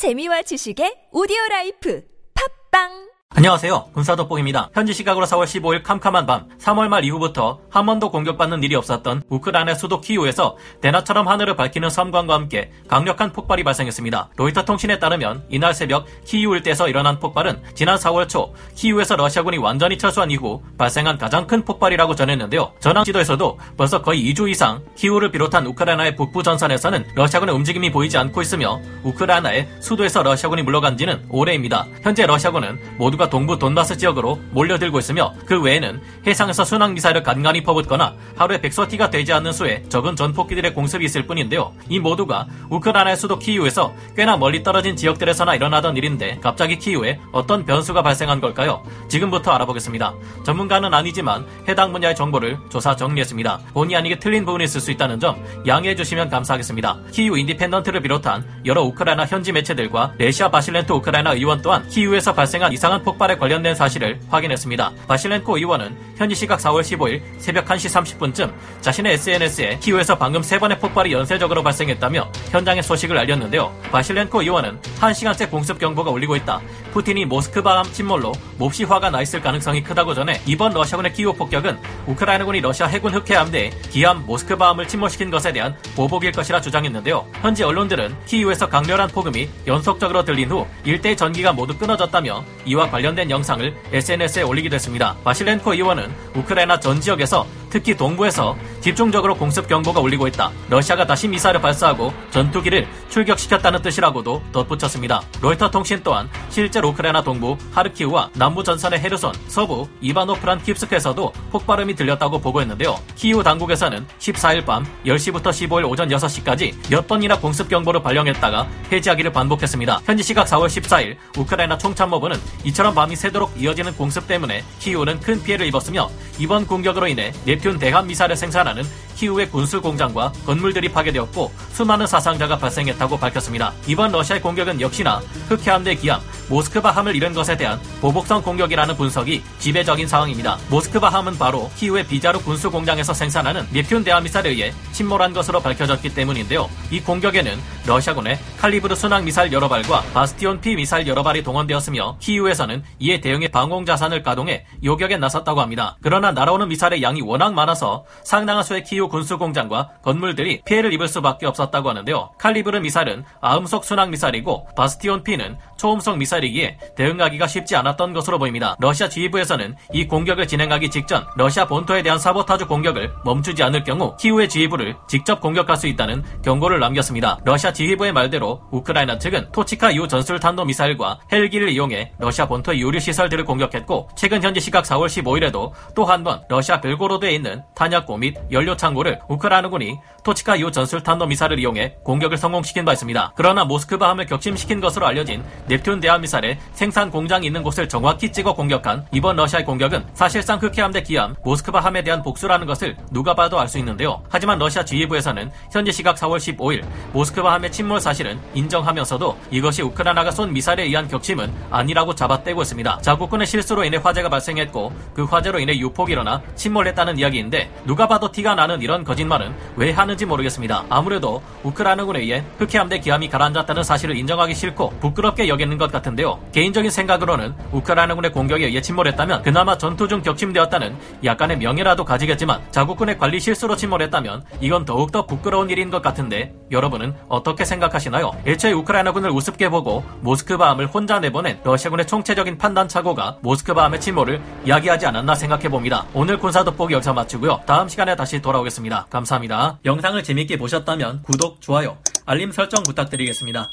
재미와 지식의 오디오 라이프. 팟빵 안녕하세요. 군사돋보기입니다. 현지 시각으로 4월 15일 캄캄한 밤, 3월 말 이후부터 한 번도 공격받는 일이 없었던 우크라이나 수도 키우에서 대낮처럼 하늘을 밝히는 섬광과 함께 강력한 폭발이 발생했습니다. 로이터 통신에 따르면 이날 새벽 키우 일대에서 일어난 폭발은 지난 4월 초 키우에서 러시아군이 완전히 철수한 이후 발생한 가장 큰 폭발이라고 전했는데요. 전황 지도에서도 벌써 거의 2주 이상 키우를 비롯한 우크라이나의 북부 전선에서는 러시아군의 움직임이 보이지 않고 있으며 우크라이나의 수도에서 러시아군이 물러간 지는 오래입니다. 현재 러시아군은 모두 모두가 동부 돈바스 지역으로 몰려들고 있으며 그 외에는 해상에서 순항 미사일을 간간히 퍼붓거나 하루에 백 sortie가 되지 않는 수의 적은 전폭기들의 공습이 있을 뿐인데요. 이 모두가 우크라이나의 수도 키이우에서 꽤나 멀리 떨어진 지역들에서나 일어나던 일인데 갑자기 키이우에 어떤 변수가 발생한 걸까요? 지금부터 알아보겠습니다. 전문가는 아니지만 해당 분야의 정보를 조사 정리했습니다. 본의 아니게 틀린 부분이 있을 수 있다는 점 양해해 주시면 감사하겠습니다. Kyiv Independent를 비롯한 여러 우크라이나 현지 매체들과 레시아 바실렌코 우크라이나 의원 또한 키이우에서 발생한 이상한 폭발에 관련된 사실을 확인했습니다. 바실렌코 의원은 현지 시각 4월 15일 새벽 1시 30분쯤 자신의 SNS에 키우에서 방금 세 번의 폭발이 연쇄적으로 발생했다며 현장의 소식을 알렸는데요. 바실렌코 의원은 1시간째 공습 경보가 울리고 있다. 푸틴이 모스크바함 침몰로 몹시 화가 나 있을 가능성이 크다고 전해 이번 러시아군의 키우 폭격은 우크라이나군이 러시아 해군 흑해함대에 기함 모스크바함을 침몰시킨 것에 대한 보복일 것이라 주장했는데요. 현지 언론들은 키우에서 강렬한 폭음이 연속적으로 들린 후 일대의 전기가 모두 끊어졌다며 이와 관련 된 영상을 SNS에 올리기도 했습니다. 바실렌코 의원은 우크라이나 전 지역에서 특히 동부에서 집중적으로 공습 경보가 울리고 있다. 러시아가 다시 미사일을 발사하고 전투기를 출격시켰다는 뜻이라고도 덧붙였습니다. 로이터 통신 또한 실제 우크라이나 동부 하르키우와 남부 전선의 헤르손, 서부 이바노프란 킵스크에서도 폭발음이 들렸다고 보고했는데요. 키우 당국에서는 14일 밤 10시부터 15일 오전 6시까지 몇 번이나 공습 경보를 발령했다가 해지하기를 반복했습니다. 현지 시각 4월 14일 우크라이나 총참모부는 이처럼 밤이 새도록 이어지는 공습 때문에 키우는 큰 피해를 입었으며 이번 공격으로 인해 네튠 대함 미사일을 생산하는 키우의 군수 공장과 건물들이 파괴되었고 수많은 사상자가 발생했다고 밝혔습니다. 이번 러시아의 공격은 역시나 흑해함대 기함 모스크바 함을 잃은 것에 대한 보복성 공격이라는 분석이 지배적인 상황입니다. 모스크바 함은 바로 키우의 비자르 군수 공장에서 생산하는 넵튠 대함 미사일에 의해 침몰한 것으로 밝혀졌기 때문인데요. 이 공격에는 러시아군의 칼리브르 순항 미사일 여러 발과 바스티온 P 미사일 여러 발이 동원되었으며 키우에서는 이에 대응해 방공 자산을 가동해 요격에 나섰다고 합니다. 그러나 날아오는 미사일의 양이 워낙 많아서 상당한 수의 키우 군수 공장과 건물들이 피해를 입을 수밖에 없었다고 하는데요. 칼리브르 미사일은 아음속 순항 미사일이고 바스티온 P는 초음속 미사일이기에 대응하기가 쉽지 않았던 것으로 보입니다. 러시아 지휘부에서는 이 공격을 진행하기 직전 러시아 본토에 대한 사보타주 공격을 멈추지 않을 경우 키우의 지휘부를 직접 공격할 수 있다는 경고를 남겼습니다. 러시아 지휘부의 말대로 우크라이나 측은 토치카 이후 전술 탄도 미사일과 헬기를 이용해 러시아 본토의 유류 시설들을 공격했고 최근 현지 시각 4월 15일에도 또 한 번 러시아 벨고로드에 있는 탄약고 및 연료 창고를 우크라이나군이 토치카 이후 전술 탄도 미사일을 이용해 공격을 성공시킨 바 있습니다. 그러나 모스크바함을 격침시킨 것으로 알려진 넵튠 대함 미사일의 생산 공장이 있는 곳을 정확히 찍어 공격한 이번 러시아의 공격은 사실상 흑해함 대 기함 모스크바 함에 대한 복수라는 것을 누가 봐도 알 수 있는데요. 하지만 러시아 지휘부에서는 현지 시각 4월 15일 모스크바 함의 침몰 사실은 인정하면서도 이것이 우크라이나가 쏜 미사일에 의한 격침은 아니라고 잡아떼고 있습니다. 자국군의 실수로 인해 화재가 발생했고 그 화재로 인해 유폭이 일어나 침몰했다는 이야기인데 누가 봐도 티가 나는 이런 거짓말은 왜 하는지 모르겠습니다. 아무래도 우크라이나군에 의해 흑해함 대 기함이 가라앉았다는 사실을 인정하기 싫고 부끄럽게 여기 는 것 같은데요. 개인적인 생각으로는 우크라이나군의 공격에 의해 침몰했다면 그나마 전투 중 격침되었다는 약간의 명예라도 가지겠지만 자국군의 관리 실수로 침몰했다면 이건 더욱더 부끄러운 일인 것 같은데 여러분은 어떻게 생각하시나요? 애초에 우크라이나군을 우습게 보고 모스크바함을 혼자 내보낸 러시아군의 총체적인 판단 착오가 모스크바함의 침몰을 이야기하지 않았나 생각해봅니다. 오늘 군사 돋보기 여기서 마치고요. 다음 시간에 다시 돌아오겠습니다. 감사합니다. 영상을 재밌게 보셨다면 구독, 좋아요, 알림 설정 부탁드리겠습니다.